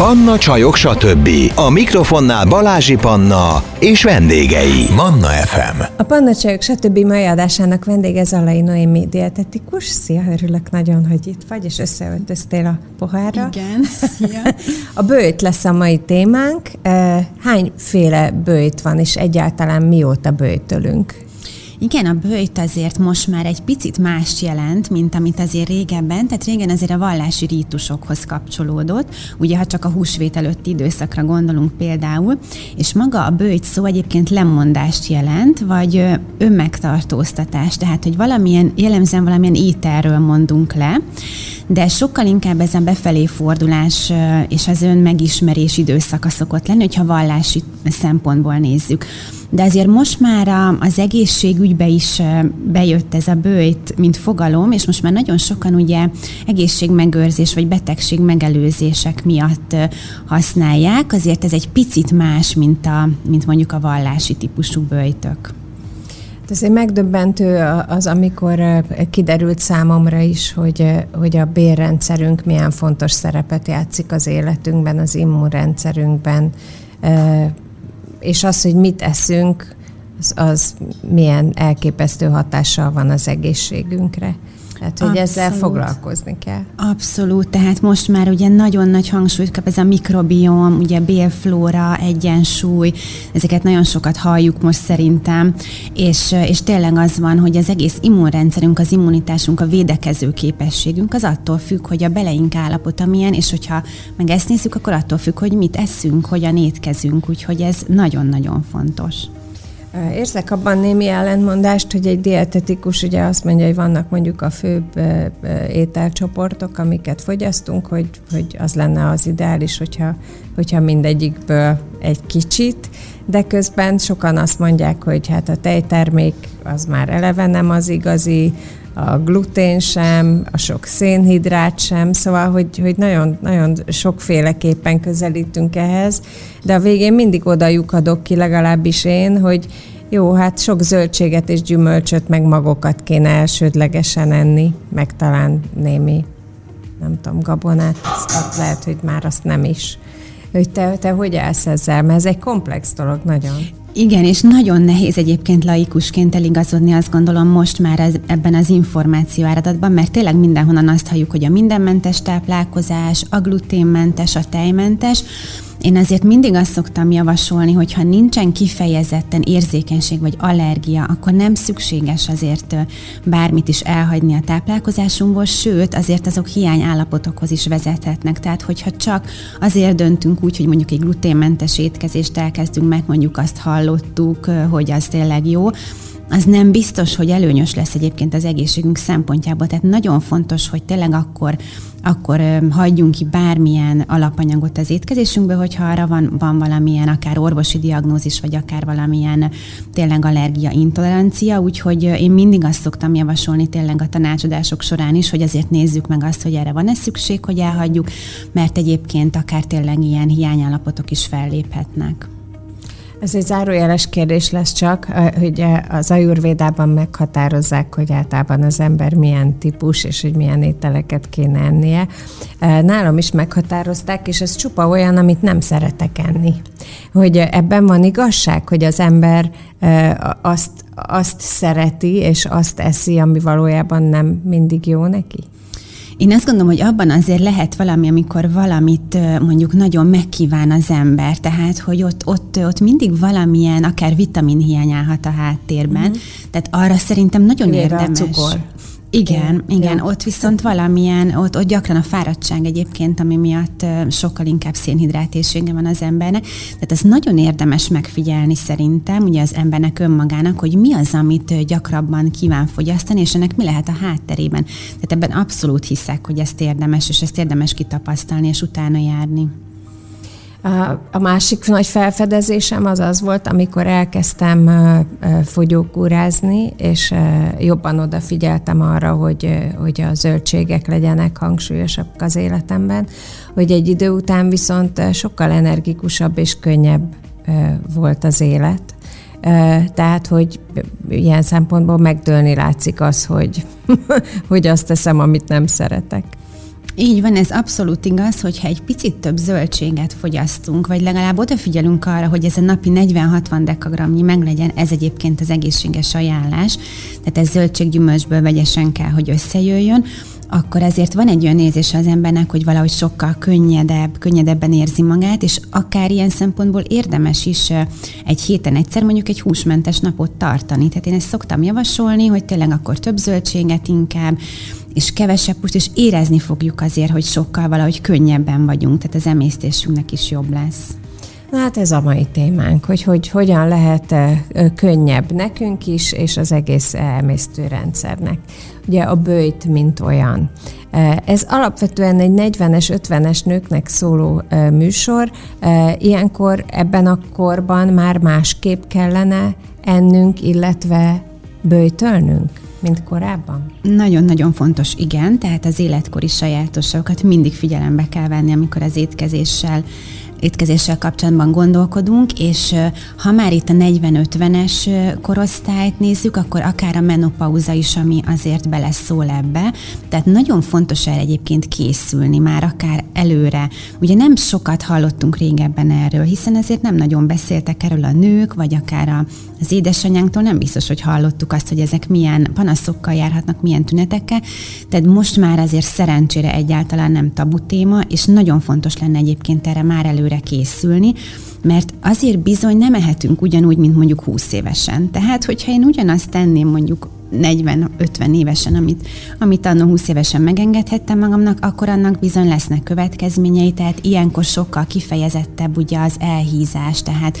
Panna Csajok, stb. A mikrofonnál Balázsi Panna és vendégei. Manna FM. A Panna Csajok, stb. mai adásának vendége Zalai Noémi dietetikus. Szia, örülök nagyon, hogy itt vagy, és összeöltöztél a pohárra. Igen, szia. A bőjt lesz a mai témánk. Hányféle bőjt van, és egyáltalán mióta bőjtölünk? Igen, a bőjt azért most már egy picit más jelent, mint amit azért régebben, tehát régen azért a vallási rítusokhoz kapcsolódott, ugye ha csak a húsvét előtti időszakra gondolunk például, és maga a bőjt szó egyébként lemondást jelent, vagy önmegtartóztatás, tehát hogy valamilyen, jellemzően valamilyen ételről mondunk le, de sokkal inkább ez a befelé fordulás és az ön megismerés időszaka szokott lenni, hogyha vallási szempontból nézzük. De azért most már az egészségügybe is bejött ez a bőjt, mint fogalom, és most már nagyon sokan ugye egészségmegőrzés vagy betegség megelőzések miatt használják, azért ez egy picit más, mint, a, mint mondjuk a vallási típusú bőjtök. Azért megdöbbentő az, amikor kiderült számomra is, hogy, hogy a bérrendszerünk milyen fontos szerepet játszik az életünkben, az immunrendszerünkben, és az, hogy mit eszünk, az, az milyen elképesztő hatással van az egészségünkre. Tehát, hogy Abszolút. ezzel foglalkozni kell. Abszolút, tehát most már ugye nagyon nagy hangsúlyt kap ez a mikrobiom, ugye bélflóra, egyensúly, ezeket nagyon sokat halljuk most szerintem, és, és tényleg az van, hogy az egész immunrendszerünk, az immunitásunk, a védekező képességünk az attól függ, hogy a beleink állapota milyen, és hogyha meg ezt nézzük, akkor attól függ, hogy mit eszünk, hogyan étkezünk, úgyhogy ez nagyon-nagyon fontos. Érzek abban némi ellentmondást, hogy egy dietetikus ugye azt mondja, hogy vannak mondjuk a főbb ételcsoportok, amiket fogyasztunk, hogy, hogy az lenne az ideális, hogyha, hogyha mindegyikből egy kicsit, de közben sokan azt mondják, hogy hát a tejtermék az már eleve nem az igazi, a glutén sem, a sok szénhidrát sem, szóval, hogy, hogy nagyon, nagyon sokféleképpen közelítünk ehhez, de a végén mindig oda lyukadok ki, legalábbis én, hogy jó, hát sok zöldséget és gyümölcsöt, meg magokat kéne elsődlegesen enni, meg talán némi, nem tudom, gabonát, azt lehet, hogy már azt nem is. Hogy te, te hogy állsz ezzel? Mert ez egy komplex dolog nagyon. Igen, és nagyon nehéz egyébként laikusként eligazodni, azt gondolom most már ez, ebben az információ áradatban, mert tényleg mindenhonnan azt halljuk, hogy a mindenmentes táplálkozás, a gluténmentes, a tejmentes, én azért mindig azt szoktam javasolni, hogy ha nincsen kifejezetten érzékenység vagy allergia, akkor nem szükséges azért bármit is elhagyni a táplálkozásunkból, sőt, azért azok hiányállapotokhoz is vezethetnek. Tehát, hogyha csak azért döntünk úgy, hogy mondjuk egy gluténmentes étkezést elkezdünk meg, mondjuk azt hallottuk, hogy az tényleg jó, az nem biztos, hogy előnyös lesz egyébként az egészségünk szempontjából. Tehát nagyon fontos, hogy tényleg akkor, akkor hagyjunk ki bármilyen alapanyagot az étkezésünkbe, hogyha arra van, van valamilyen akár orvosi diagnózis, vagy akár valamilyen tényleg allergia, intolerancia. Úgyhogy én mindig azt szoktam javasolni tényleg a tanácsadások során is, hogy azért nézzük meg azt, hogy erre van-e szükség, hogy elhagyjuk, mert egyébként akár tényleg ilyen hiányállapotok is felléphetnek. Ez egy zárójeles kérdés lesz csak, hogy az ajurvédában meghatározzák, hogy általában az ember milyen típus, és hogy milyen ételeket kéne ennie. Nálam is meghatározták, és ez csupa olyan, amit nem szeretek enni. Hogy ebben van igazság, hogy az ember azt, azt szereti, és azt eszi, ami valójában nem mindig jó neki? Én azt gondolom, hogy abban azért lehet valami, amikor valamit mondjuk nagyon megkíván az ember, tehát hogy ott, ott, ott mindig valamilyen, akár vitaminhiány állhat a háttérben, mm-hmm. tehát arra szerintem nagyon Kivéve érdemes. A cukor. Igen, igen, ott viszont valamilyen, ott, ott gyakran a fáradtság egyébként, ami miatt sokkal inkább szénhidrátésége van az embernek. Tehát ez nagyon érdemes megfigyelni szerintem, ugye az embernek önmagának, hogy mi az, amit gyakrabban kíván fogyasztani, és ennek mi lehet a hátterében. Tehát ebben abszolút hiszek, hogy ezt érdemes, és ezt érdemes kitapasztalni, és utána járni. A másik nagy felfedezésem az az volt, amikor elkezdtem fogyókúrázni, és jobban odafigyeltem arra, hogy, hogy a zöldségek legyenek hangsúlyosabbak az életemben, hogy egy idő után viszont sokkal energikusabb és könnyebb volt az élet. Tehát, hogy ilyen szempontból megdőlni látszik az, hogy, hogy azt teszem, amit nem szeretek. Így van, ez abszolút igaz, hogyha egy picit több zöldséget fogyasztunk, vagy legalább odafigyelünk arra, hogy ez a napi 40-60 dekagramnyi meglegyen, ez egyébként az egészséges ajánlás, tehát ez zöldséggyümölcsből vegyesen kell, hogy összejöjjön, akkor ezért van egy olyan érzése az embernek, hogy valahogy sokkal könnyedebb, könnyedebben érzi magát, és akár ilyen szempontból érdemes is egy héten egyszer mondjuk egy húsmentes napot tartani. Tehát én ezt szoktam javasolni, hogy tényleg akkor több zöldséget inkább, és kevesebb húst, és érezni fogjuk azért, hogy sokkal valahogy könnyebben vagyunk, tehát az emésztésünknek is jobb lesz. Na hát ez a mai témánk, hogy, hogy hogyan lehet könnyebb nekünk is, és az egész emésztőrendszernek. Ugye a bőjt, mint olyan. Ez alapvetően egy 40-es, 50-es nőknek szóló műsor. Ilyenkor ebben a korban már másképp kellene ennünk, illetve bőjtölnünk? mint korábban? Nagyon-nagyon fontos, igen, tehát az életkori sajátosságokat mindig figyelembe kell venni, amikor az étkezéssel étkezéssel kapcsolatban gondolkodunk, és ha már itt a 40-50-es korosztályt nézzük, akkor akár a menopauza is, ami azért beleszól ebbe. Tehát nagyon fontos el egyébként készülni már akár előre. Ugye nem sokat hallottunk régebben erről, hiszen ezért nem nagyon beszéltek erről a nők, vagy akár az édesanyánktól nem biztos, hogy hallottuk azt, hogy ezek milyen panaszokkal járhatnak, milyen tünetekkel. Tehát most már azért szerencsére egyáltalán nem tabu téma, és nagyon fontos lenne egyébként erre már előre előre készülni, mert azért bizony nem ehetünk ugyanúgy, mint mondjuk 20 évesen. Tehát, hogyha én ugyanazt tenném mondjuk 40-50 évesen, amit, amit annó 20 évesen megengedhettem magamnak, akkor annak bizony lesznek következményei, tehát ilyenkor sokkal kifejezettebb ugye az elhízás, tehát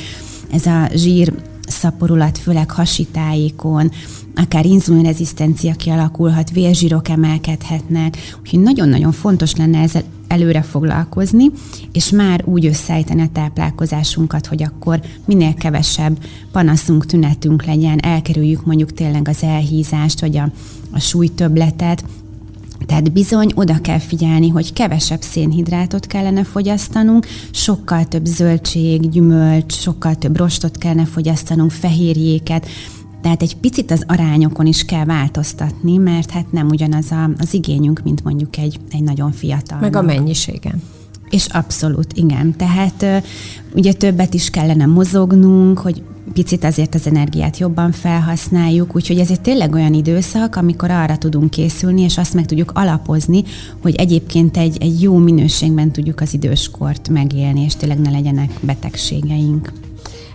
ez a zsír szaporulat, főleg hasitáikon, akár inzulinrezisztencia kialakulhat, vérzsírok emelkedhetnek, úgyhogy nagyon-nagyon fontos lenne ezzel előre foglalkozni, és már úgy összeállítani a táplálkozásunkat, hogy akkor minél kevesebb panaszunk, tünetünk legyen, elkerüljük mondjuk tényleg az elhízást, vagy a, a súlytöbletet, tehát bizony oda kell figyelni, hogy kevesebb szénhidrátot kellene fogyasztanunk, sokkal több zöldség, gyümölcs, sokkal több rostot kellene fogyasztanunk, fehérjéket, tehát egy picit az arányokon is kell változtatni, mert hát nem ugyanaz a, az igényünk, mint mondjuk egy, egy nagyon fiatal. Meg a mennyiségen. És abszolút, igen. Tehát ugye többet is kellene mozognunk, hogy picit azért az energiát jobban felhasználjuk, úgyhogy ezért tényleg olyan időszak, amikor arra tudunk készülni, és azt meg tudjuk alapozni, hogy egyébként egy, egy jó minőségben tudjuk az időskort megélni, és tényleg ne legyenek betegségeink.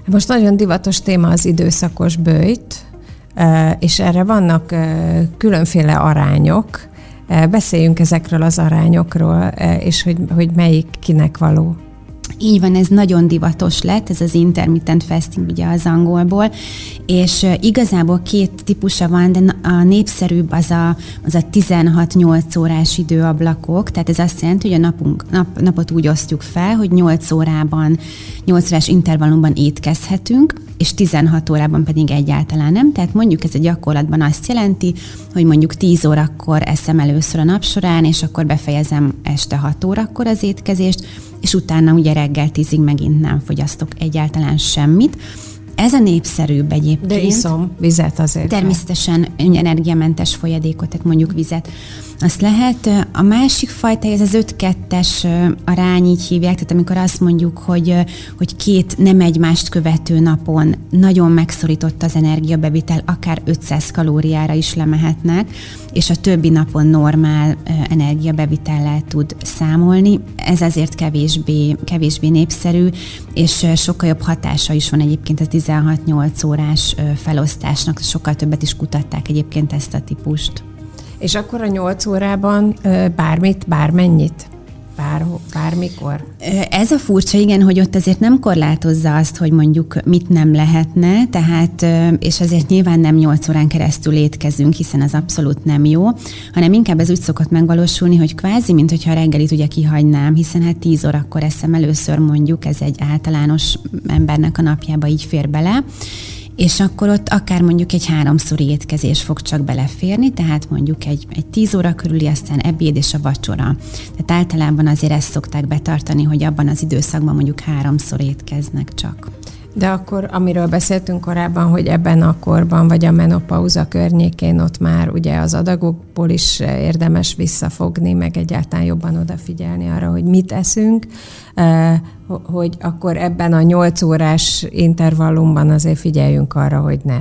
Most nagyon divatos téma az időszakos bőjt, és erre vannak különféle arányok. Beszéljünk ezekről az arányokról, és hogy, hogy melyik kinek való. Így van, ez nagyon divatos lett, ez az intermittent fasting ugye az angolból, és igazából két típusa van, de a népszerűbb az a, az a 16-8 órás időablakok, tehát ez azt jelenti, hogy a napunk, nap, napot úgy osztjuk fel, hogy 8 órában, 8 órás intervallumban étkezhetünk, és 16 órában pedig egyáltalán nem. Tehát mondjuk ez a gyakorlatban azt jelenti, hogy mondjuk 10 órakor eszem először a nap során, és akkor befejezem este 6 órakor az étkezést, és utána ugye reggel 10-ig megint nem fogyasztok egyáltalán semmit. Ez a népszerűbb egyébként. De iszom vizet azért. Természetesen energiamentes folyadékot, tehát mondjuk vizet. Azt lehet. A másik fajta, ez az 5-2-es arány, így hívják, tehát amikor azt mondjuk, hogy, hogy két nem egymást követő napon nagyon megszorított az energiabevitel, akár 500 kalóriára is lemehetnek, és a többi napon normál energiabevitellel tud számolni. Ez azért kevésbé, kevésbé népszerű, és sokkal jobb hatása is van egyébként a 16-8 órás felosztásnak, sokkal többet is kutatták egyébként ezt a típust. És akkor a nyolc órában bármit, bármennyit? Bár, bármikor? Ez a furcsa, igen, hogy ott azért nem korlátozza azt, hogy mondjuk mit nem lehetne, tehát, és azért nyilván nem 8 órán keresztül étkezünk, hiszen az abszolút nem jó, hanem inkább ez úgy szokott megvalósulni, hogy kvázi, mint hogyha a reggelit ugye kihagynám, hiszen hát 10 órakor eszem először mondjuk, ez egy általános embernek a napjába így fér bele, és akkor ott akár mondjuk egy háromszori étkezés fog csak beleférni, tehát mondjuk egy, egy tíz óra körüli, aztán ebéd és a vacsora. Tehát általában azért ezt szokták betartani, hogy abban az időszakban mondjuk háromszor étkeznek csak. De akkor, amiről beszéltünk korábban, hogy ebben a korban, vagy a menopauza környékén ott már ugye az adagokból is érdemes visszafogni, meg egyáltalán jobban odafigyelni arra, hogy mit eszünk, hogy akkor ebben a nyolc órás intervallumban azért figyeljünk arra, hogy ne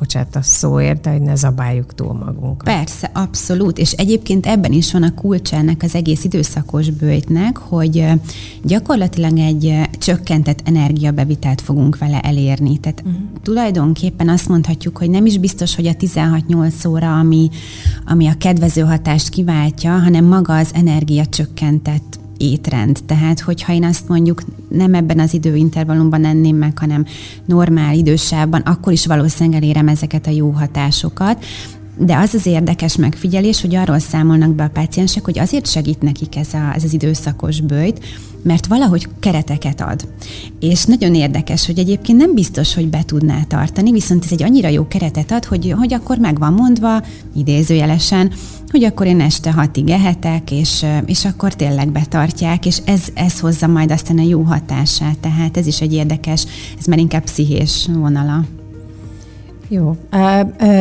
bocsánat a szóért, de hogy ne zabáljuk túl magunkat. Persze, abszolút, és egyébként ebben is van a kulcs ennek az egész időszakos bőjtnek, hogy gyakorlatilag egy csökkentett energiabevitelt fogunk vele elérni. Tehát uh-huh. tulajdonképpen azt mondhatjuk, hogy nem is biztos, hogy a 16-8 óra, ami, ami a kedvező hatást kiváltja, hanem maga az energia csökkentett étrend. Tehát, hogyha én azt mondjuk nem ebben az időintervallumban enném meg, hanem normál idősában, akkor is valószínűleg elérem ezeket a jó hatásokat. De az az érdekes megfigyelés, hogy arról számolnak be a páciensek, hogy azért segít nekik ez, a, ez az időszakos bőjt, mert valahogy kereteket ad. És nagyon érdekes, hogy egyébként nem biztos, hogy be tudná tartani, viszont ez egy annyira jó keretet ad, hogy, hogy akkor meg van mondva, idézőjelesen, hogy akkor én este hatig ehetek, és, és akkor tényleg betartják, és ez, ez hozza majd aztán a jó hatását. Tehát ez is egy érdekes, ez már inkább pszichés vonala. Jó,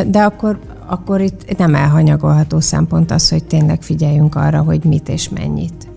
de akkor, akkor itt nem elhanyagolható szempont az, hogy tényleg figyeljünk arra, hogy mit és mennyit.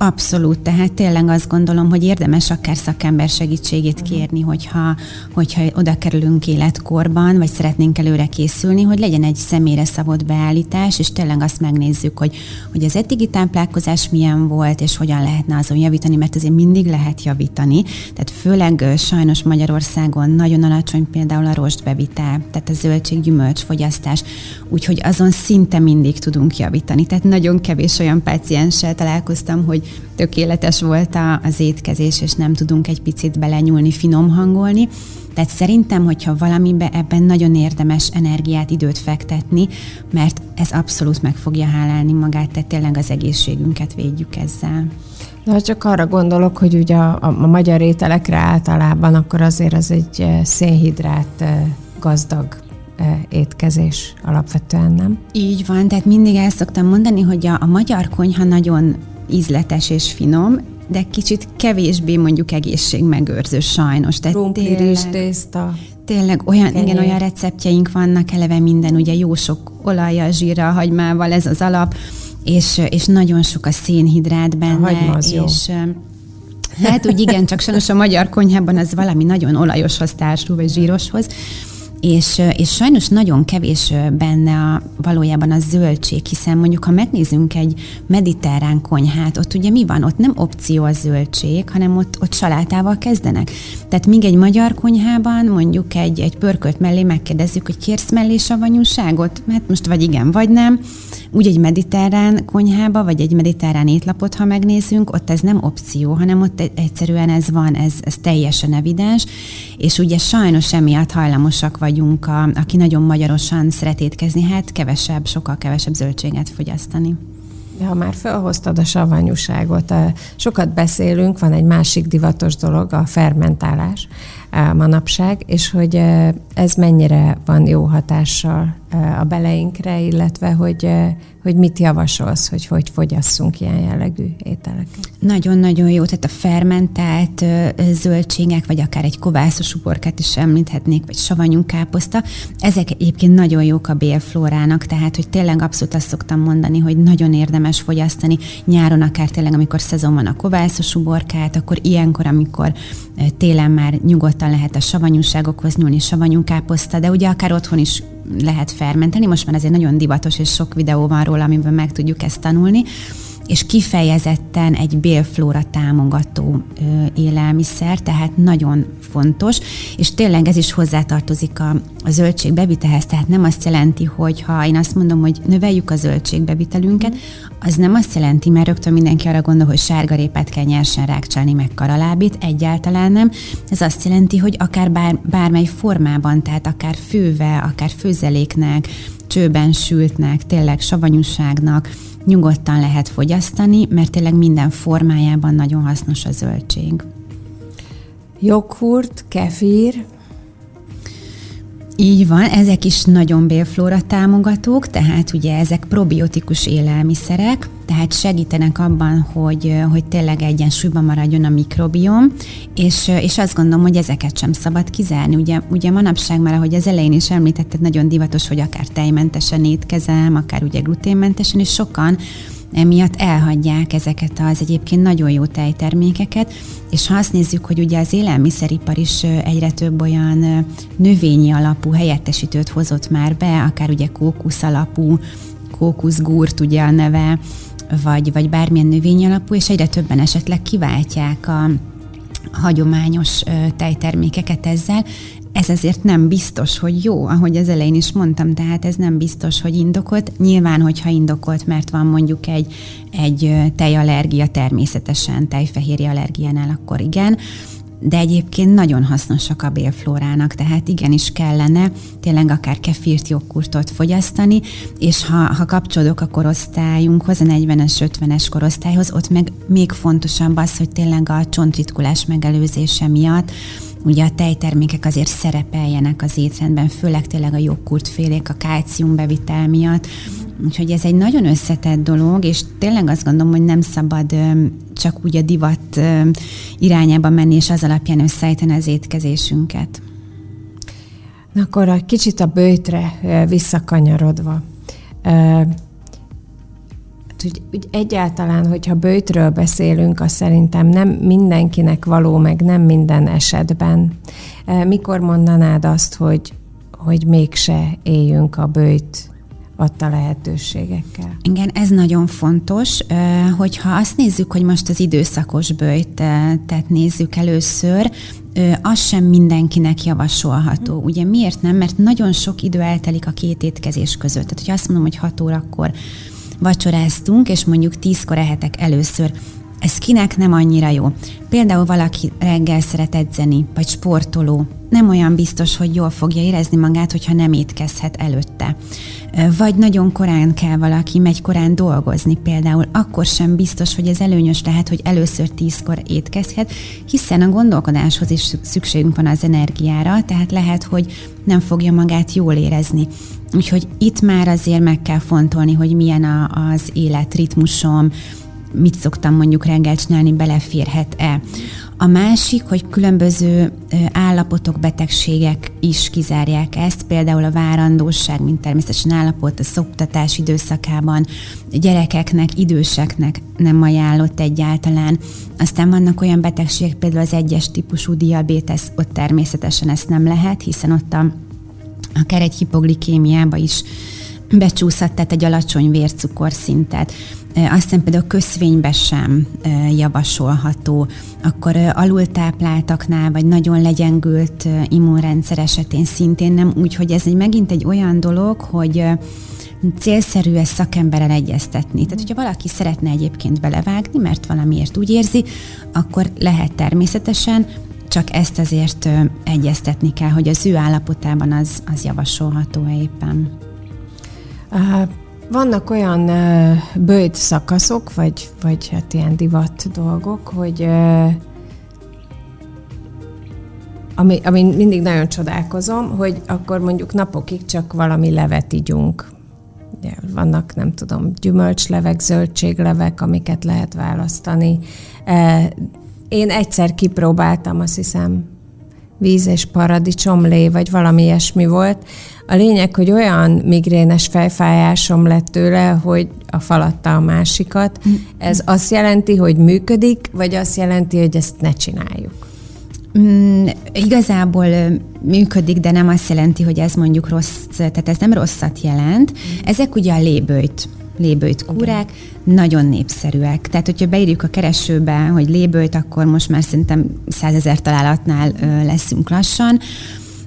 Abszolút, tehát tényleg azt gondolom, hogy érdemes akár szakember segítségét kérni, hogyha, hogyha oda kerülünk életkorban, vagy szeretnénk előre készülni, hogy legyen egy személyre szabott beállítás, és tényleg azt megnézzük, hogy, hogy az eddigi táplálkozás milyen volt, és hogyan lehetne azon javítani, mert azért mindig lehet javítani. Tehát főleg sajnos Magyarországon nagyon alacsony például a rostbevitel, tehát a zöldség-gyümölcs fogyasztás, úgyhogy azon szinte mindig tudunk javítani. Tehát nagyon kevés olyan pácienssel találkoztam, hogy tökéletes volt az étkezés, és nem tudunk egy picit belenyúlni, finom hangolni. Tehát szerintem, hogyha valamibe ebben nagyon érdemes energiát, időt fektetni, mert ez abszolút meg fogja hálálni magát, tehát tényleg az egészségünket védjük ezzel. De csak arra gondolok, hogy ugye a, a, a magyar ételekre általában, akkor azért az egy eh, szénhidrát eh, gazdag eh, étkezés alapvetően, nem? Így van, tehát mindig el szoktam mondani, hogy a, a magyar konyha nagyon ízletes és finom, de kicsit kevésbé mondjuk egészségmegőrző sajnos. Tehát Krumpli, tészta. Tényleg olyan, igen, olyan receptjeink vannak, eleve minden, ugye jó sok olajjal, zsírral, hagymával, ez az alap, és, és nagyon sok a szénhidrát benne. A és, jó. Hát úgy igen, csak sajnos a magyar konyhában az valami nagyon olajoshoz társul, vagy zsíroshoz, és, és sajnos nagyon kevés benne a, valójában a zöldség, hiszen mondjuk, ha megnézzünk egy mediterrán konyhát, ott ugye mi van? Ott nem opció a zöldség, hanem ott, ott salátával kezdenek. Tehát míg egy magyar konyhában mondjuk egy, egy pörkölt mellé megkérdezzük, hogy kérsz mellé savanyúságot? Hát most vagy igen, vagy nem. Úgy egy mediterrán konyhába, vagy egy mediterrán étlapot, ha megnézzünk, ott ez nem opció, hanem ott egyszerűen ez van, ez, ez teljesen evidens, és ugye sajnos emiatt hajlamosak vagyunk, a, aki nagyon magyarosan szeret étkezni, hát kevesebb, sokkal kevesebb zöldséget fogyasztani. Ha már felhoztad a savanyúságot, sokat beszélünk, van egy másik divatos dolog, a fermentálás manapság, és hogy ez mennyire van jó hatással a beleinkre, illetve hogy, hogy mit javasolsz, hogy hogy fogyasszunk ilyen jellegű ételeket. Nagyon-nagyon jó, tehát a fermentált zöldségek, vagy akár egy kovászos uborkát is említhetnék, vagy savanyú káposzta, ezek egyébként nagyon jók a bélflórának, tehát hogy tényleg abszolút azt szoktam mondani, hogy nagyon érdemes fogyasztani nyáron, akár tényleg, amikor szezon van a kovászos uborkát, akkor ilyenkor, amikor télen már nyugodtan lehet a savanyúságokhoz nyúlni, savanyú káposzta, de ugye akár otthon is lehet fermenteni, most már azért nagyon divatos, és sok videó van róla, amiben meg tudjuk ezt tanulni, és kifejezetten egy bélflóra támogató ö, élelmiszer, tehát nagyon fontos, és tényleg ez is hozzátartozik a, a zöldségbevitelhez, tehát nem azt jelenti, hogy ha én azt mondom, hogy növeljük a zöldségbevitelünket, az nem azt jelenti, mert rögtön mindenki arra gondol, hogy sárgarépát kell nyersen rákcsálni, meg karalábit, egyáltalán nem. Ez azt jelenti, hogy akár bár, bármely formában, tehát akár fővel, akár főzeléknek, csőben sültnek, tényleg savanyúságnak, nyugodtan lehet fogyasztani, mert tényleg minden formájában nagyon hasznos a zöldség. Joghurt, kefír, így van, ezek is nagyon bélflóra támogatók, tehát ugye ezek probiotikus élelmiszerek, tehát segítenek abban, hogy, hogy tényleg egyensúlyban maradjon a mikrobiom, és, és azt gondolom, hogy ezeket sem szabad kizárni. Ugye, ugye manapság már, ahogy az elején is említetted, nagyon divatos, hogy akár tejmentesen étkezem, akár ugye gluténmentesen, és sokan emiatt elhagyják ezeket az egyébként nagyon jó tejtermékeket, és ha azt nézzük, hogy ugye az élelmiszeripar is egyre több olyan növényi alapú helyettesítőt hozott már be, akár ugye kókusz alapú, kókuszgúrt ugye a neve, vagy, vagy bármilyen növényi alapú, és egyre többen esetleg kiváltják a hagyományos tejtermékeket ezzel, ez azért nem biztos, hogy jó, ahogy az elején is mondtam, tehát ez nem biztos, hogy indokolt. Nyilván, hogyha indokolt, mert van mondjuk egy, egy tejallergia természetesen, tejfehérje allergiánál, akkor igen, de egyébként nagyon hasznosak a bélflórának, tehát igenis kellene tényleg akár kefirt, jogkurtot fogyasztani, és ha, ha kapcsolódok a korosztályunkhoz, a 40-es, 50-es korosztályhoz, ott meg még fontosabb az, hogy tényleg a csontritkulás megelőzése miatt ugye a tejtermékek azért szerepeljenek az étrendben, főleg tényleg a félék, a kálciumbevitel miatt, Úgyhogy ez egy nagyon összetett dolog, és tényleg azt gondolom, hogy nem szabad csak úgy a divat irányába menni, és az alapján összeállítani az étkezésünket. Na akkor egy kicsit a bőtre visszakanyarodva. Úgy, úgy egyáltalán, hogyha bőtről beszélünk, az szerintem nem mindenkinek való, meg nem minden esetben. Mikor mondanád azt, hogy, hogy mégse éljünk a bőt adta lehetőségekkel. Igen, ez nagyon fontos, hogyha azt nézzük, hogy most az időszakos bőjt, tehát nézzük először, az sem mindenkinek javasolható. Ugye miért nem? Mert nagyon sok idő eltelik a két étkezés között. Tehát, hogyha azt mondom, hogy 6 órakor vacsoráztunk, és mondjuk tízkor ehetek először, ez kinek nem annyira jó. Például valaki reggel szeret edzeni, vagy sportoló, nem olyan biztos, hogy jól fogja érezni magát, hogyha nem étkezhet előtte. Vagy nagyon korán kell valaki, megy korán dolgozni például, akkor sem biztos, hogy ez előnyös lehet, hogy először tízkor étkezhet, hiszen a gondolkodáshoz is szükségünk van az energiára, tehát lehet, hogy nem fogja magát jól érezni. Úgyhogy itt már azért meg kell fontolni, hogy milyen a, az életritmusom, mit szoktam mondjuk reggel csinálni, beleférhet-e. A másik, hogy különböző állapotok, betegségek is kizárják ezt, például a várandóság, mint természetesen állapot a szoktatás időszakában, gyerekeknek, időseknek nem ajánlott egyáltalán. Aztán vannak olyan betegségek, például az egyes típusú diabétesz, ott természetesen ezt nem lehet, hiszen ott a, akár egy hipoglikémiába is becsúszhat, egy alacsony vércukorszintet. Aztán például köszvénybe sem javasolható, akkor alultápláltaknál, vagy nagyon legyengült immunrendszer esetén szintén nem, úgyhogy ez egy megint egy olyan dolog, hogy célszerű ezt szakemberrel egyeztetni. Tehát, hogyha valaki szeretne egyébként belevágni, mert valamiért úgy érzi, akkor lehet természetesen, csak ezt azért egyeztetni kell, hogy az ő állapotában az, az javasolható éppen. Vannak olyan bőjt szakaszok, vagy, vagy hát ilyen divat dolgok, hogy ami, ami mindig nagyon csodálkozom, hogy akkor mondjuk napokig csak valami levet igyunk. Ugye, vannak, nem tudom, gyümölcslevek, zöldséglevek, amiket lehet választani. Én egyszer kipróbáltam, azt hiszem, víz és paradicsomlé, vagy valami ilyesmi volt. A lényeg, hogy olyan migrénes fejfájásom lett tőle, hogy a falatta a másikat. Ez azt jelenti, hogy működik, vagy azt jelenti, hogy ezt ne csináljuk? Mm, igazából működik, de nem azt jelenti, hogy ez mondjuk rossz, tehát ez nem rosszat jelent. Ezek ugye a lébőjt lébőjt kúrák, okay. nagyon népszerűek. Tehát, hogyha beírjuk a keresőbe, hogy lébőjt, akkor most már szerintem százezer találatnál ö, leszünk lassan.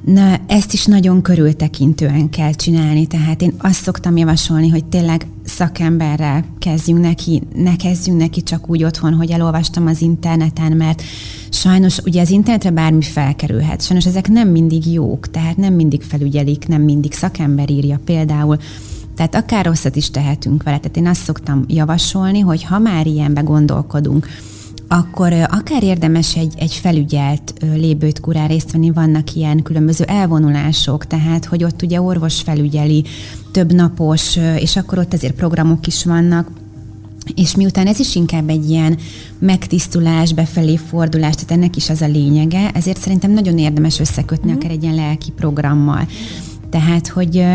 Na, ezt is nagyon körültekintően kell csinálni, tehát én azt szoktam javasolni, hogy tényleg szakemberrel kezdjünk neki, ne kezdjünk neki csak úgy otthon, hogy elolvastam az interneten, mert sajnos ugye az internetre bármi felkerülhet. Sajnos ezek nem mindig jók, tehát nem mindig felügyelik, nem mindig szakember írja például, tehát akár rosszat is tehetünk vele. Tehát én azt szoktam javasolni, hogy ha már ilyenbe gondolkodunk, akkor akár érdemes egy, egy felügyelt lébőtkurán részt venni, vannak ilyen különböző elvonulások, tehát hogy ott ugye orvos felügyeli, több napos, és akkor ott azért programok is vannak, és miután ez is inkább egy ilyen megtisztulás, befelé fordulás, tehát ennek is az a lényege, ezért szerintem nagyon érdemes összekötni mm. akár egy ilyen lelki programmal. Tehát, hogy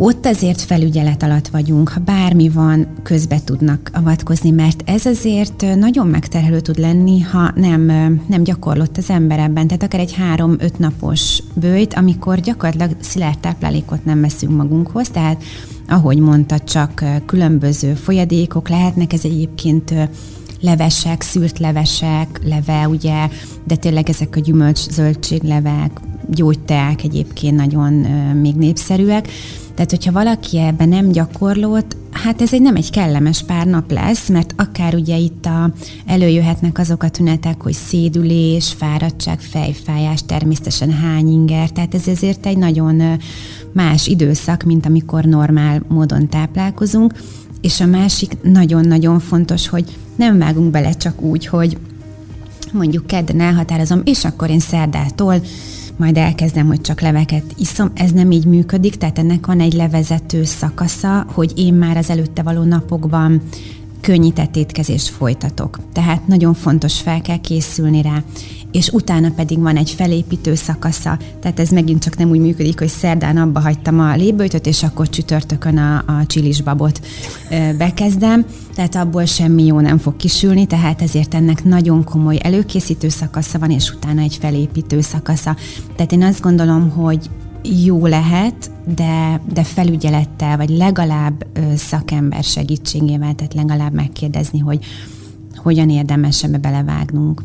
ott azért felügyelet alatt vagyunk, ha bármi van, közbe tudnak avatkozni, mert ez azért nagyon megterhelő tud lenni, ha nem, nem gyakorlott az ember ebben. Tehát akár egy három-öt napos bőjt, amikor gyakorlatilag szilárd táplálékot nem veszünk magunkhoz, tehát ahogy mondta, csak különböző folyadékok lehetnek, ez egyébként levesek, szűrt levesek, leve, ugye, de tényleg ezek a gyümölcs, zöldséglevek, gyógyteák egyébként nagyon még népszerűek, tehát, hogyha valaki ebben nem gyakorlott, hát ez egy nem egy kellemes pár nap lesz, mert akár ugye itt a, előjöhetnek azok a tünetek, hogy szédülés, fáradtság, fejfájás, természetesen hányinger, tehát ez ezért egy nagyon más időszak, mint amikor normál módon táplálkozunk, és a másik nagyon-nagyon fontos, hogy nem vágunk bele csak úgy, hogy mondjuk kedden elhatározom, és akkor én szerdától majd elkezdem, hogy csak leveket iszom. Ez nem így működik, tehát ennek van egy levezető szakasza, hogy én már az előtte való napokban könnyített étkezést folytatok. Tehát nagyon fontos fel kell készülni rá és utána pedig van egy felépítő szakasza, tehát ez megint csak nem úgy működik, hogy szerdán abba hagytam a lébőtöt, és akkor csütörtökön a, a csilisbabot bekezdem, tehát abból semmi jó nem fog kisülni, tehát ezért ennek nagyon komoly előkészítő szakasza van, és utána egy felépítő szakasza. Tehát én azt gondolom, hogy jó lehet, de, de felügyelettel, vagy legalább szakember segítségével, tehát legalább megkérdezni, hogy hogyan érdemes ebbe belevágnunk.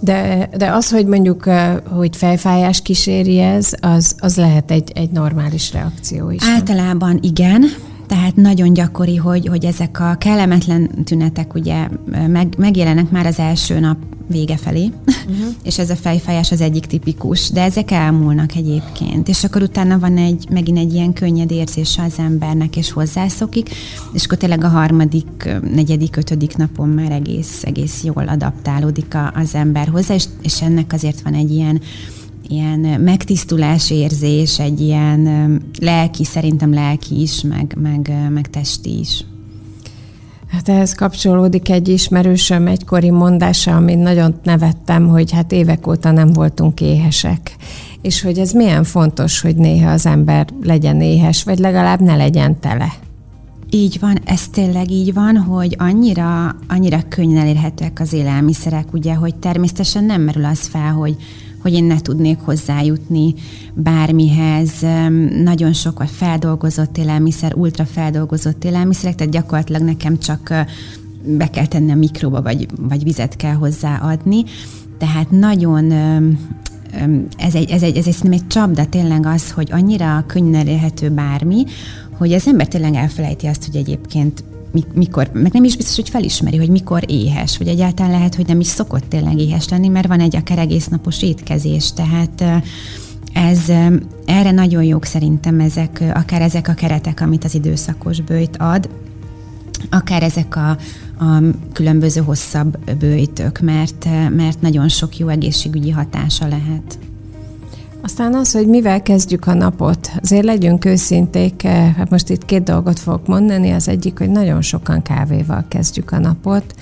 De, de az, hogy mondjuk, hogy fejfájás kíséri ez, az, az lehet egy, egy normális reakció is. Általában igen, tehát nagyon gyakori, hogy, hogy ezek a kellemetlen tünetek ugye meg, megjelennek már az első nap vége felé, uh-huh. és ez a fejfájás az egyik tipikus, de ezek elmúlnak egyébként, és akkor utána van egy, megint egy ilyen könnyed érzése az embernek, és hozzászokik, és akkor tényleg a harmadik, negyedik, ötödik napon már egész, egész jól adaptálódik a, az ember hozzá, és, és ennek azért van egy ilyen ilyen megtisztulás érzés, egy ilyen lelki, szerintem lelki is, meg, meg, meg testi is. Hát ehhez kapcsolódik egy ismerősöm egykori mondása, amit nagyon nevettem, hogy hát évek óta nem voltunk éhesek. És hogy ez milyen fontos, hogy néha az ember legyen éhes, vagy legalább ne legyen tele. Így van, ez tényleg így van, hogy annyira, annyira könnyen elérhetőek az élelmiszerek, ugye, hogy természetesen nem merül az fel, hogy hogy én ne tudnék hozzájutni bármihez. Nagyon sok a feldolgozott élelmiszer, ultra feldolgozott élelmiszerek, tehát gyakorlatilag nekem csak be kell tenni a mikróba, vagy, vagy vizet kell hozzáadni. Tehát nagyon ez egy, ez egy, ez egy, egy csapda tényleg az, hogy annyira könnyen elérhető bármi, hogy az ember tényleg elfelejti azt, hogy egyébként mikor, meg nem is biztos, hogy felismeri, hogy mikor éhes, vagy egyáltalán lehet, hogy nem is szokott tényleg éhes lenni, mert van egy akár egész napos étkezés, tehát ez, erre nagyon jók szerintem ezek, akár ezek a keretek, amit az időszakos bőjt ad, akár ezek a, a különböző hosszabb bőjtök, mert, mert nagyon sok jó egészségügyi hatása lehet. Aztán az, hogy mivel kezdjük a napot. Azért legyünk őszinték, eh, hát most itt két dolgot fogok mondani. Az egyik, hogy nagyon sokan kávéval kezdjük a napot,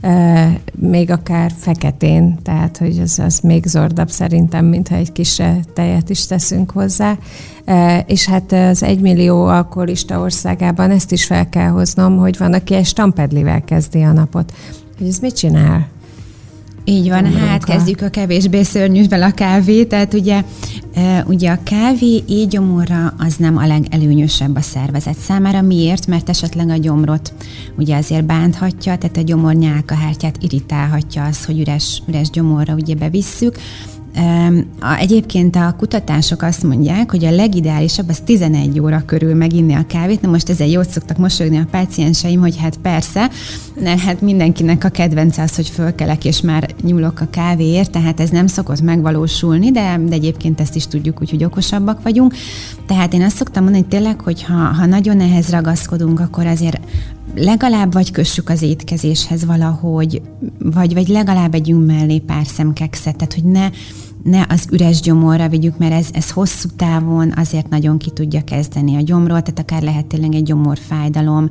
eh, még akár feketén, tehát hogy az, az még zordabb szerintem, mintha egy kis tejet is teszünk hozzá. Eh, és hát az egymillió alkoholista országában ezt is fel kell hoznom, hogy van, aki egy stampedlivel kezdi a napot. Hogy ez mit csinál? Így van, hát kezdjük a kevésbé szörnyűvel a kávé, tehát ugye, ugye a kávé éjgyomorra az nem a legelőnyösebb a szervezet számára. Miért? Mert esetleg a gyomrot ugye azért bánthatja, tehát a gyomor nyálkahártyát irritálhatja az, hogy üres, üres gyomorra ugye bevisszük. Egyébként a kutatások azt mondják, hogy a legideálisabb az 11 óra körül meginni a kávét. Na most ezzel jót szoktak mosolyogni a pácienseim, hogy hát persze, ne, hát mindenkinek a kedvence az, hogy fölkelek és már nyúlok a kávéért, tehát ez nem szokott megvalósulni, de, de egyébként ezt is tudjuk, úgyhogy okosabbak vagyunk. Tehát én azt szoktam mondani, hogy tényleg, hogy ha, ha nagyon ehhez ragaszkodunk, akkor azért legalább vagy kössük az étkezéshez valahogy, vagy, vagy legalább együnk mellé pár szemkekszet, tehát hogy ne, ne az üres gyomorra vigyük, mert ez, ez hosszú távon azért nagyon ki tudja kezdeni a gyomról, tehát akár lehet tényleg egy gyomorfájdalom,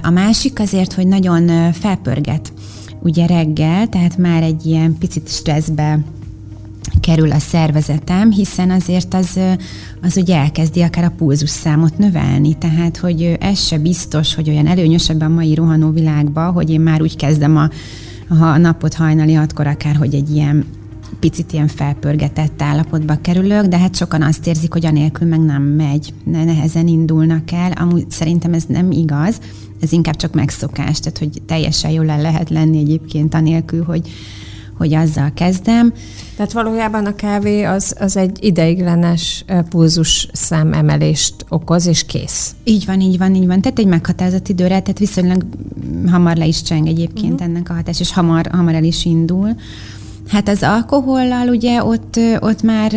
A másik azért, hogy nagyon felpörget ugye reggel, tehát már egy ilyen picit stresszbe kerül a szervezetem, hiszen azért az, az ugye elkezdi akár a pulzusszámot növelni, tehát hogy ez se biztos, hogy olyan előnyös ebben a mai rohanó világban, hogy én már úgy kezdem a, a napot hajnali hatkor akár, hogy egy ilyen picit ilyen felpörgetett állapotba kerülök, de hát sokan azt érzik, hogy anélkül meg nem megy, nehezen indulnak el. Amúgy szerintem ez nem igaz, ez inkább csak megszokás, tehát hogy teljesen jól el lehet lenni egyébként anélkül, hogy, hogy azzal kezdem. Tehát valójában a kávé az, az egy ideiglenes pulzus emelést okoz, és kész. Így van, így van, így van. Tehát egy meghatározott időre, tehát viszonylag hamar le is cseng egyébként uh-huh. ennek a hatás, és hamar, hamar el is indul. Hát az alkohollal ugye ott, ott már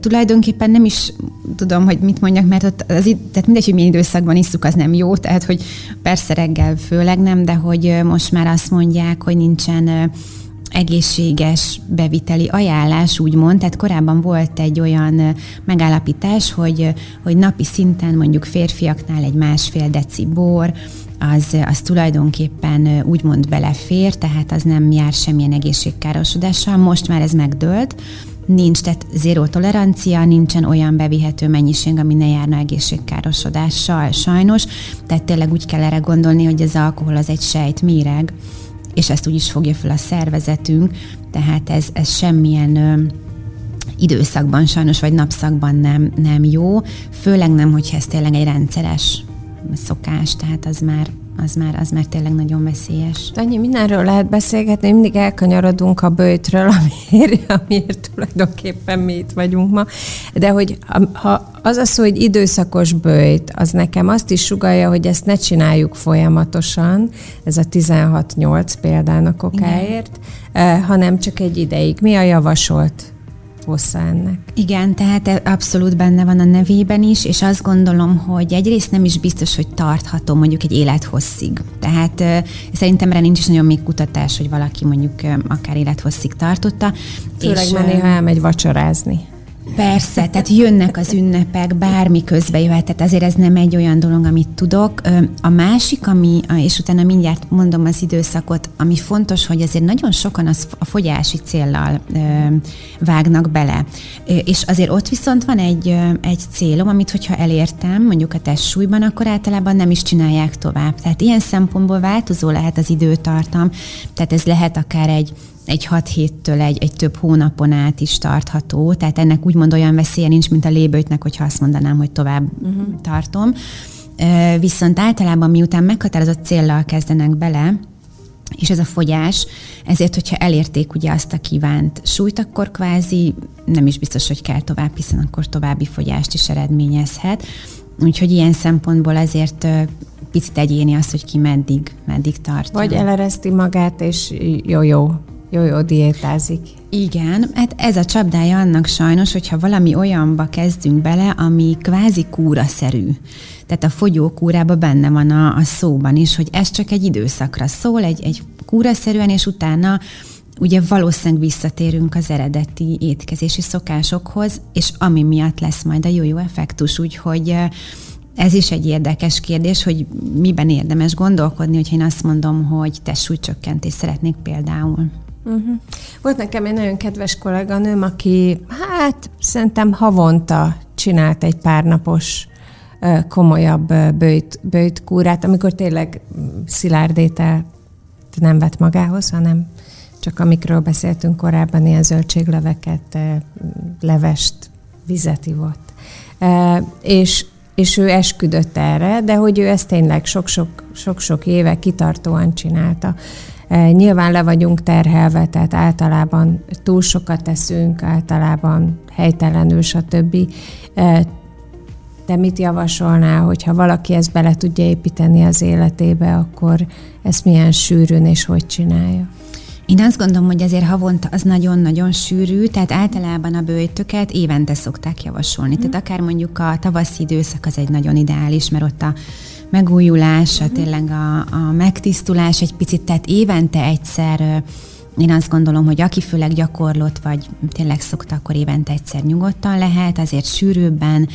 tulajdonképpen nem is tudom, hogy mit mondjak, mert ott az, tehát mindegy, hogy milyen időszakban isszuk, az nem jó, tehát hogy persze reggel főleg nem, de hogy most már azt mondják, hogy nincsen egészséges beviteli ajánlás, úgymond, tehát korábban volt egy olyan megállapítás, hogy, hogy napi szinten mondjuk férfiaknál egy másfél deci bor, az, az tulajdonképpen úgymond belefér, tehát az nem jár semmilyen egészségkárosodással. Most már ez megdőlt, nincs, tehát zéró tolerancia, nincsen olyan bevihető mennyiség, ami ne járna egészségkárosodással, sajnos. Tehát tényleg úgy kell erre gondolni, hogy az alkohol az egy sejtméreg, és ezt úgy is fogja fel a szervezetünk, tehát ez, ez semmilyen időszakban sajnos, vagy napszakban nem, nem jó, főleg nem, hogyha ez tényleg egy rendszeres szokás, tehát az már, az már, az már tényleg nagyon veszélyes. Annyi mindenről lehet beszélgetni, mindig elkanyarodunk a bőtről, amiért, amiért tulajdonképpen mi itt vagyunk ma. De hogy ha az a szó, hogy időszakos bőjt, az nekem azt is sugalja, hogy ezt ne csináljuk folyamatosan, ez a 16-8 példának okáért, Igen. hanem csak egy ideig. Mi a javasolt hossza ennek. Igen, tehát abszolút benne van a nevében is, és azt gondolom, hogy egyrészt nem is biztos, hogy tartható mondjuk egy élethosszig. Tehát szerintem erre nincs is nagyon még kutatás, hogy valaki mondjuk akár élethosszig tartotta. Főleg és, már néha elmegy vacsorázni. Persze, tehát jönnek az ünnepek, bármi közbe jöhet, tehát azért ez nem egy olyan dolog, amit tudok. A másik, ami, és utána mindjárt mondom az időszakot, ami fontos, hogy azért nagyon sokan az a fogyási céllal vágnak bele. És azért ott viszont van egy, egy célom, amit hogyha elértem, mondjuk a testsúlyban, akkor általában nem is csinálják tovább. Tehát ilyen szempontból változó lehet az időtartam, tehát ez lehet akár egy egy hat héttől egy, egy több hónapon át is tartható, tehát ennek úgymond olyan veszélye nincs, mint a lébőtnek, hogyha azt mondanám, hogy tovább uh-huh. tartom. Viszont általában miután meghatározott céllal kezdenek bele, és ez a fogyás, ezért, hogyha elérték ugye azt a kívánt súlyt, akkor kvázi nem is biztos, hogy kell tovább, hiszen akkor további fogyást is eredményezhet. Úgyhogy ilyen szempontból ezért picit egyéni az, hogy ki meddig, meddig tart. Vagy elereszti magát, és jó-jó jó, jó, diétázik. Igen, hát ez a csapdája annak sajnos, hogyha valami olyanba kezdünk bele, ami kvázi kúraszerű. Tehát a fogyókúrába benne van a, a szóban is, hogy ez csak egy időszakra szól, egy, egy kúraszerűen, és utána ugye valószínűleg visszatérünk az eredeti étkezési szokásokhoz, és ami miatt lesz majd a jó-jó effektus, úgyhogy ez is egy érdekes kérdés, hogy miben érdemes gondolkodni, hogyha én azt mondom, hogy te súlycsökkentést szeretnék például. Uh-huh. Volt nekem egy nagyon kedves kolléganőm, aki hát szerintem havonta csinált egy pár napos komolyabb bőjt, bőjtkúrát, amikor tényleg szilárdétel nem vett magához, hanem csak amikről beszéltünk korábban, ilyen zöldségleveket, levest, vizet ivott. És, és ő esküdött erre, de hogy ő ezt tényleg sok-sok éve kitartóan csinálta. Eh, nyilván le vagyunk terhelve, tehát általában túl sokat teszünk, általában helytelenül, stb. Eh, te mit javasolnál, hogyha valaki ezt bele tudja építeni az életébe, akkor ezt milyen sűrűn és hogy csinálja? Én azt gondolom, hogy azért havonta az nagyon-nagyon sűrű, tehát általában a bőjtöket évente szokták javasolni. Mm. Tehát akár mondjuk a tavaszi időszak az egy nagyon ideális, mert ott a megújulás, tényleg a, a megtisztulás egy picit, tehát évente egyszer én azt gondolom, hogy aki főleg gyakorlott, vagy tényleg szokta, akkor évente egyszer nyugodtan lehet, azért sűrűbben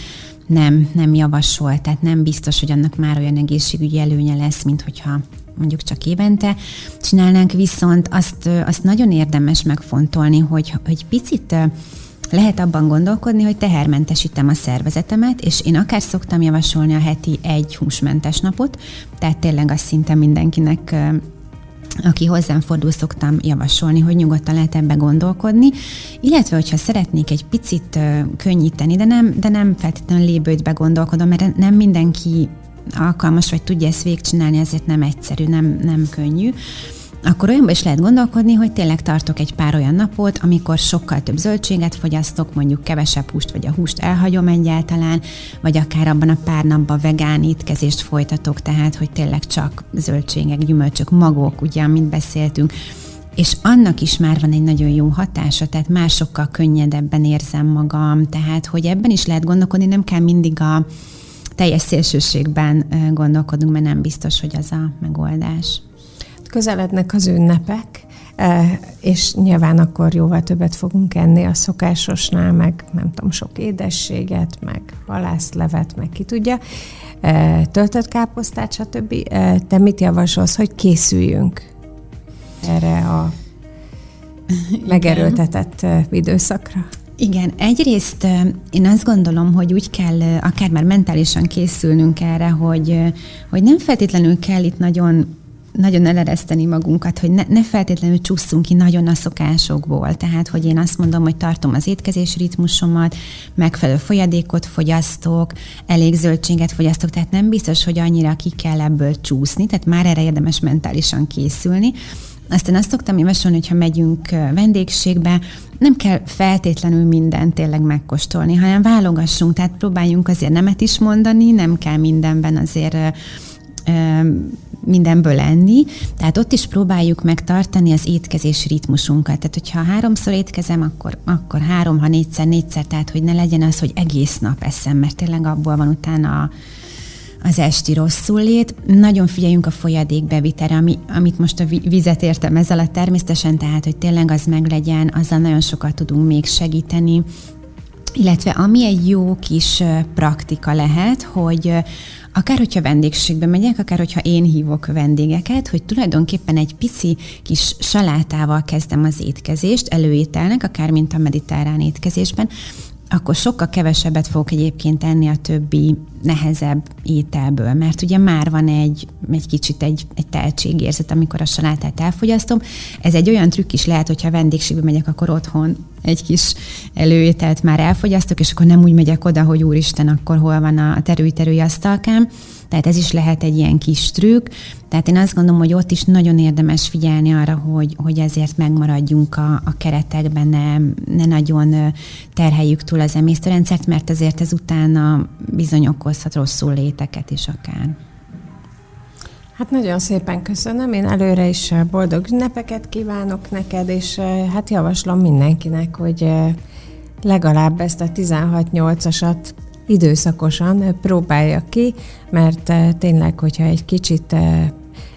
nem, nem javasol, tehát nem biztos, hogy annak már olyan egészségügyi előnye lesz, mint hogyha mondjuk csak évente csinálnánk, viszont azt, azt nagyon érdemes megfontolni, hogy, hogy picit lehet abban gondolkodni, hogy tehermentesítem a szervezetemet, és én akár szoktam javasolni a heti egy húsmentes napot, tehát tényleg azt szinte mindenkinek aki hozzám fordul, szoktam javasolni, hogy nyugodtan lehet ebbe gondolkodni, illetve hogyha szeretnék egy picit könnyíteni, de nem, de nem feltétlenül lébőtbe gondolkodom, mert nem mindenki alkalmas, vagy tudja ezt végigcsinálni, ezért nem egyszerű, nem, nem könnyű akkor olyanban is lehet gondolkodni, hogy tényleg tartok egy pár olyan napot, amikor sokkal több zöldséget fogyasztok, mondjuk kevesebb húst, vagy a húst elhagyom egyáltalán, vagy akár abban a pár napban vegán étkezést folytatok, tehát hogy tényleg csak zöldségek, gyümölcsök, magok, ugye, amit beszéltünk, és annak is már van egy nagyon jó hatása, tehát már sokkal könnyedebben érzem magam, tehát hogy ebben is lehet gondolkodni, nem kell mindig a teljes szélsőségben gondolkodunk, mert nem biztos, hogy az a megoldás közelednek az ünnepek, e, és nyilván akkor jóval többet fogunk enni a szokásosnál, meg nem tudom, sok édességet, meg halászlevet, meg ki tudja, e, töltött káposztát, stb. E, te mit javasolsz, hogy készüljünk erre a megerőltetett időszakra? Igen, egyrészt én azt gondolom, hogy úgy kell akár már mentálisan készülnünk erre, hogy, hogy nem feltétlenül kell itt nagyon nagyon elereszteni magunkat, hogy ne, ne feltétlenül csúszunk ki nagyon a szokásokból. Tehát, hogy én azt mondom, hogy tartom az étkezés ritmusomat, megfelelő folyadékot fogyasztok, elég zöldséget fogyasztok, tehát nem biztos, hogy annyira ki kell ebből csúszni, tehát már erre érdemes mentálisan készülni. Aztán azt szoktam javasolni, hogyha megyünk vendégségbe, nem kell feltétlenül mindent tényleg megkóstolni, hanem válogassunk, tehát próbáljunk azért nemet is mondani, nem kell mindenben azért mindenből enni, tehát ott is próbáljuk megtartani az étkezés ritmusunkat. Tehát, hogyha háromszor étkezem, akkor, akkor három, ha négyszer, négyszer, tehát, hogy ne legyen az, hogy egész nap eszem, mert tényleg abból van utána az esti rosszul lét. Nagyon figyeljünk a folyadék bevitelre, ami, amit most a vizet értem ezzel a természetesen, tehát, hogy tényleg az meglegyen, azzal nagyon sokat tudunk még segíteni. Illetve ami egy jó kis praktika lehet, hogy akár hogyha vendégségbe megyek, akár hogyha én hívok vendégeket, hogy tulajdonképpen egy pici kis salátával kezdem az étkezést, előételnek, akár mint a mediterrán étkezésben, akkor sokkal kevesebbet fogok egyébként enni a többi nehezebb ételből, mert ugye már van egy, egy kicsit egy, egy tehetségérzet, amikor a salátát elfogyasztom. Ez egy olyan trükk is lehet, hogyha vendégségbe megyek, akkor otthon egy kis előételt már elfogyasztok, és akkor nem úgy megyek oda, hogy úristen, akkor hol van a terülterői asztalkám. Tehát ez is lehet egy ilyen kis trükk. Tehát én azt gondolom, hogy ott is nagyon érdemes figyelni arra, hogy, hogy ezért megmaradjunk a, a keretekben, ne, ne nagyon terheljük túl az emésztőrendszert, mert azért ez utána bizony okozhat rosszul léteket is akár. Hát nagyon szépen köszönöm, én előre is boldog ünnepeket kívánok neked, és hát javaslom mindenkinek, hogy legalább ezt a 16-8-asat időszakosan próbálja ki, mert tényleg, hogyha egy kicsit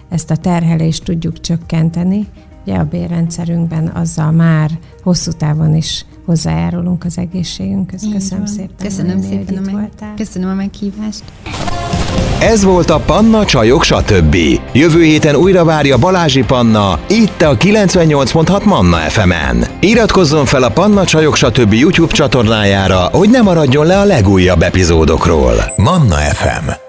ezt a terhelést tudjuk csökkenteni, ugye a bérrendszerünkben azzal már hosszú távon is hozzájárulunk az egészségünkhöz. Köszönöm szépen. Köszönöm szépen, hogy itt voltál. Köszönöm a meghívást. Ez volt a Panna Csajok, stb. Jövő héten újra várja Balázsi Panna, itt a 98.6 Manna FM-en. Iratkozzon fel a Panna Csajok, stb. YouTube csatornájára, hogy ne maradjon le a legújabb epizódokról. Manna FM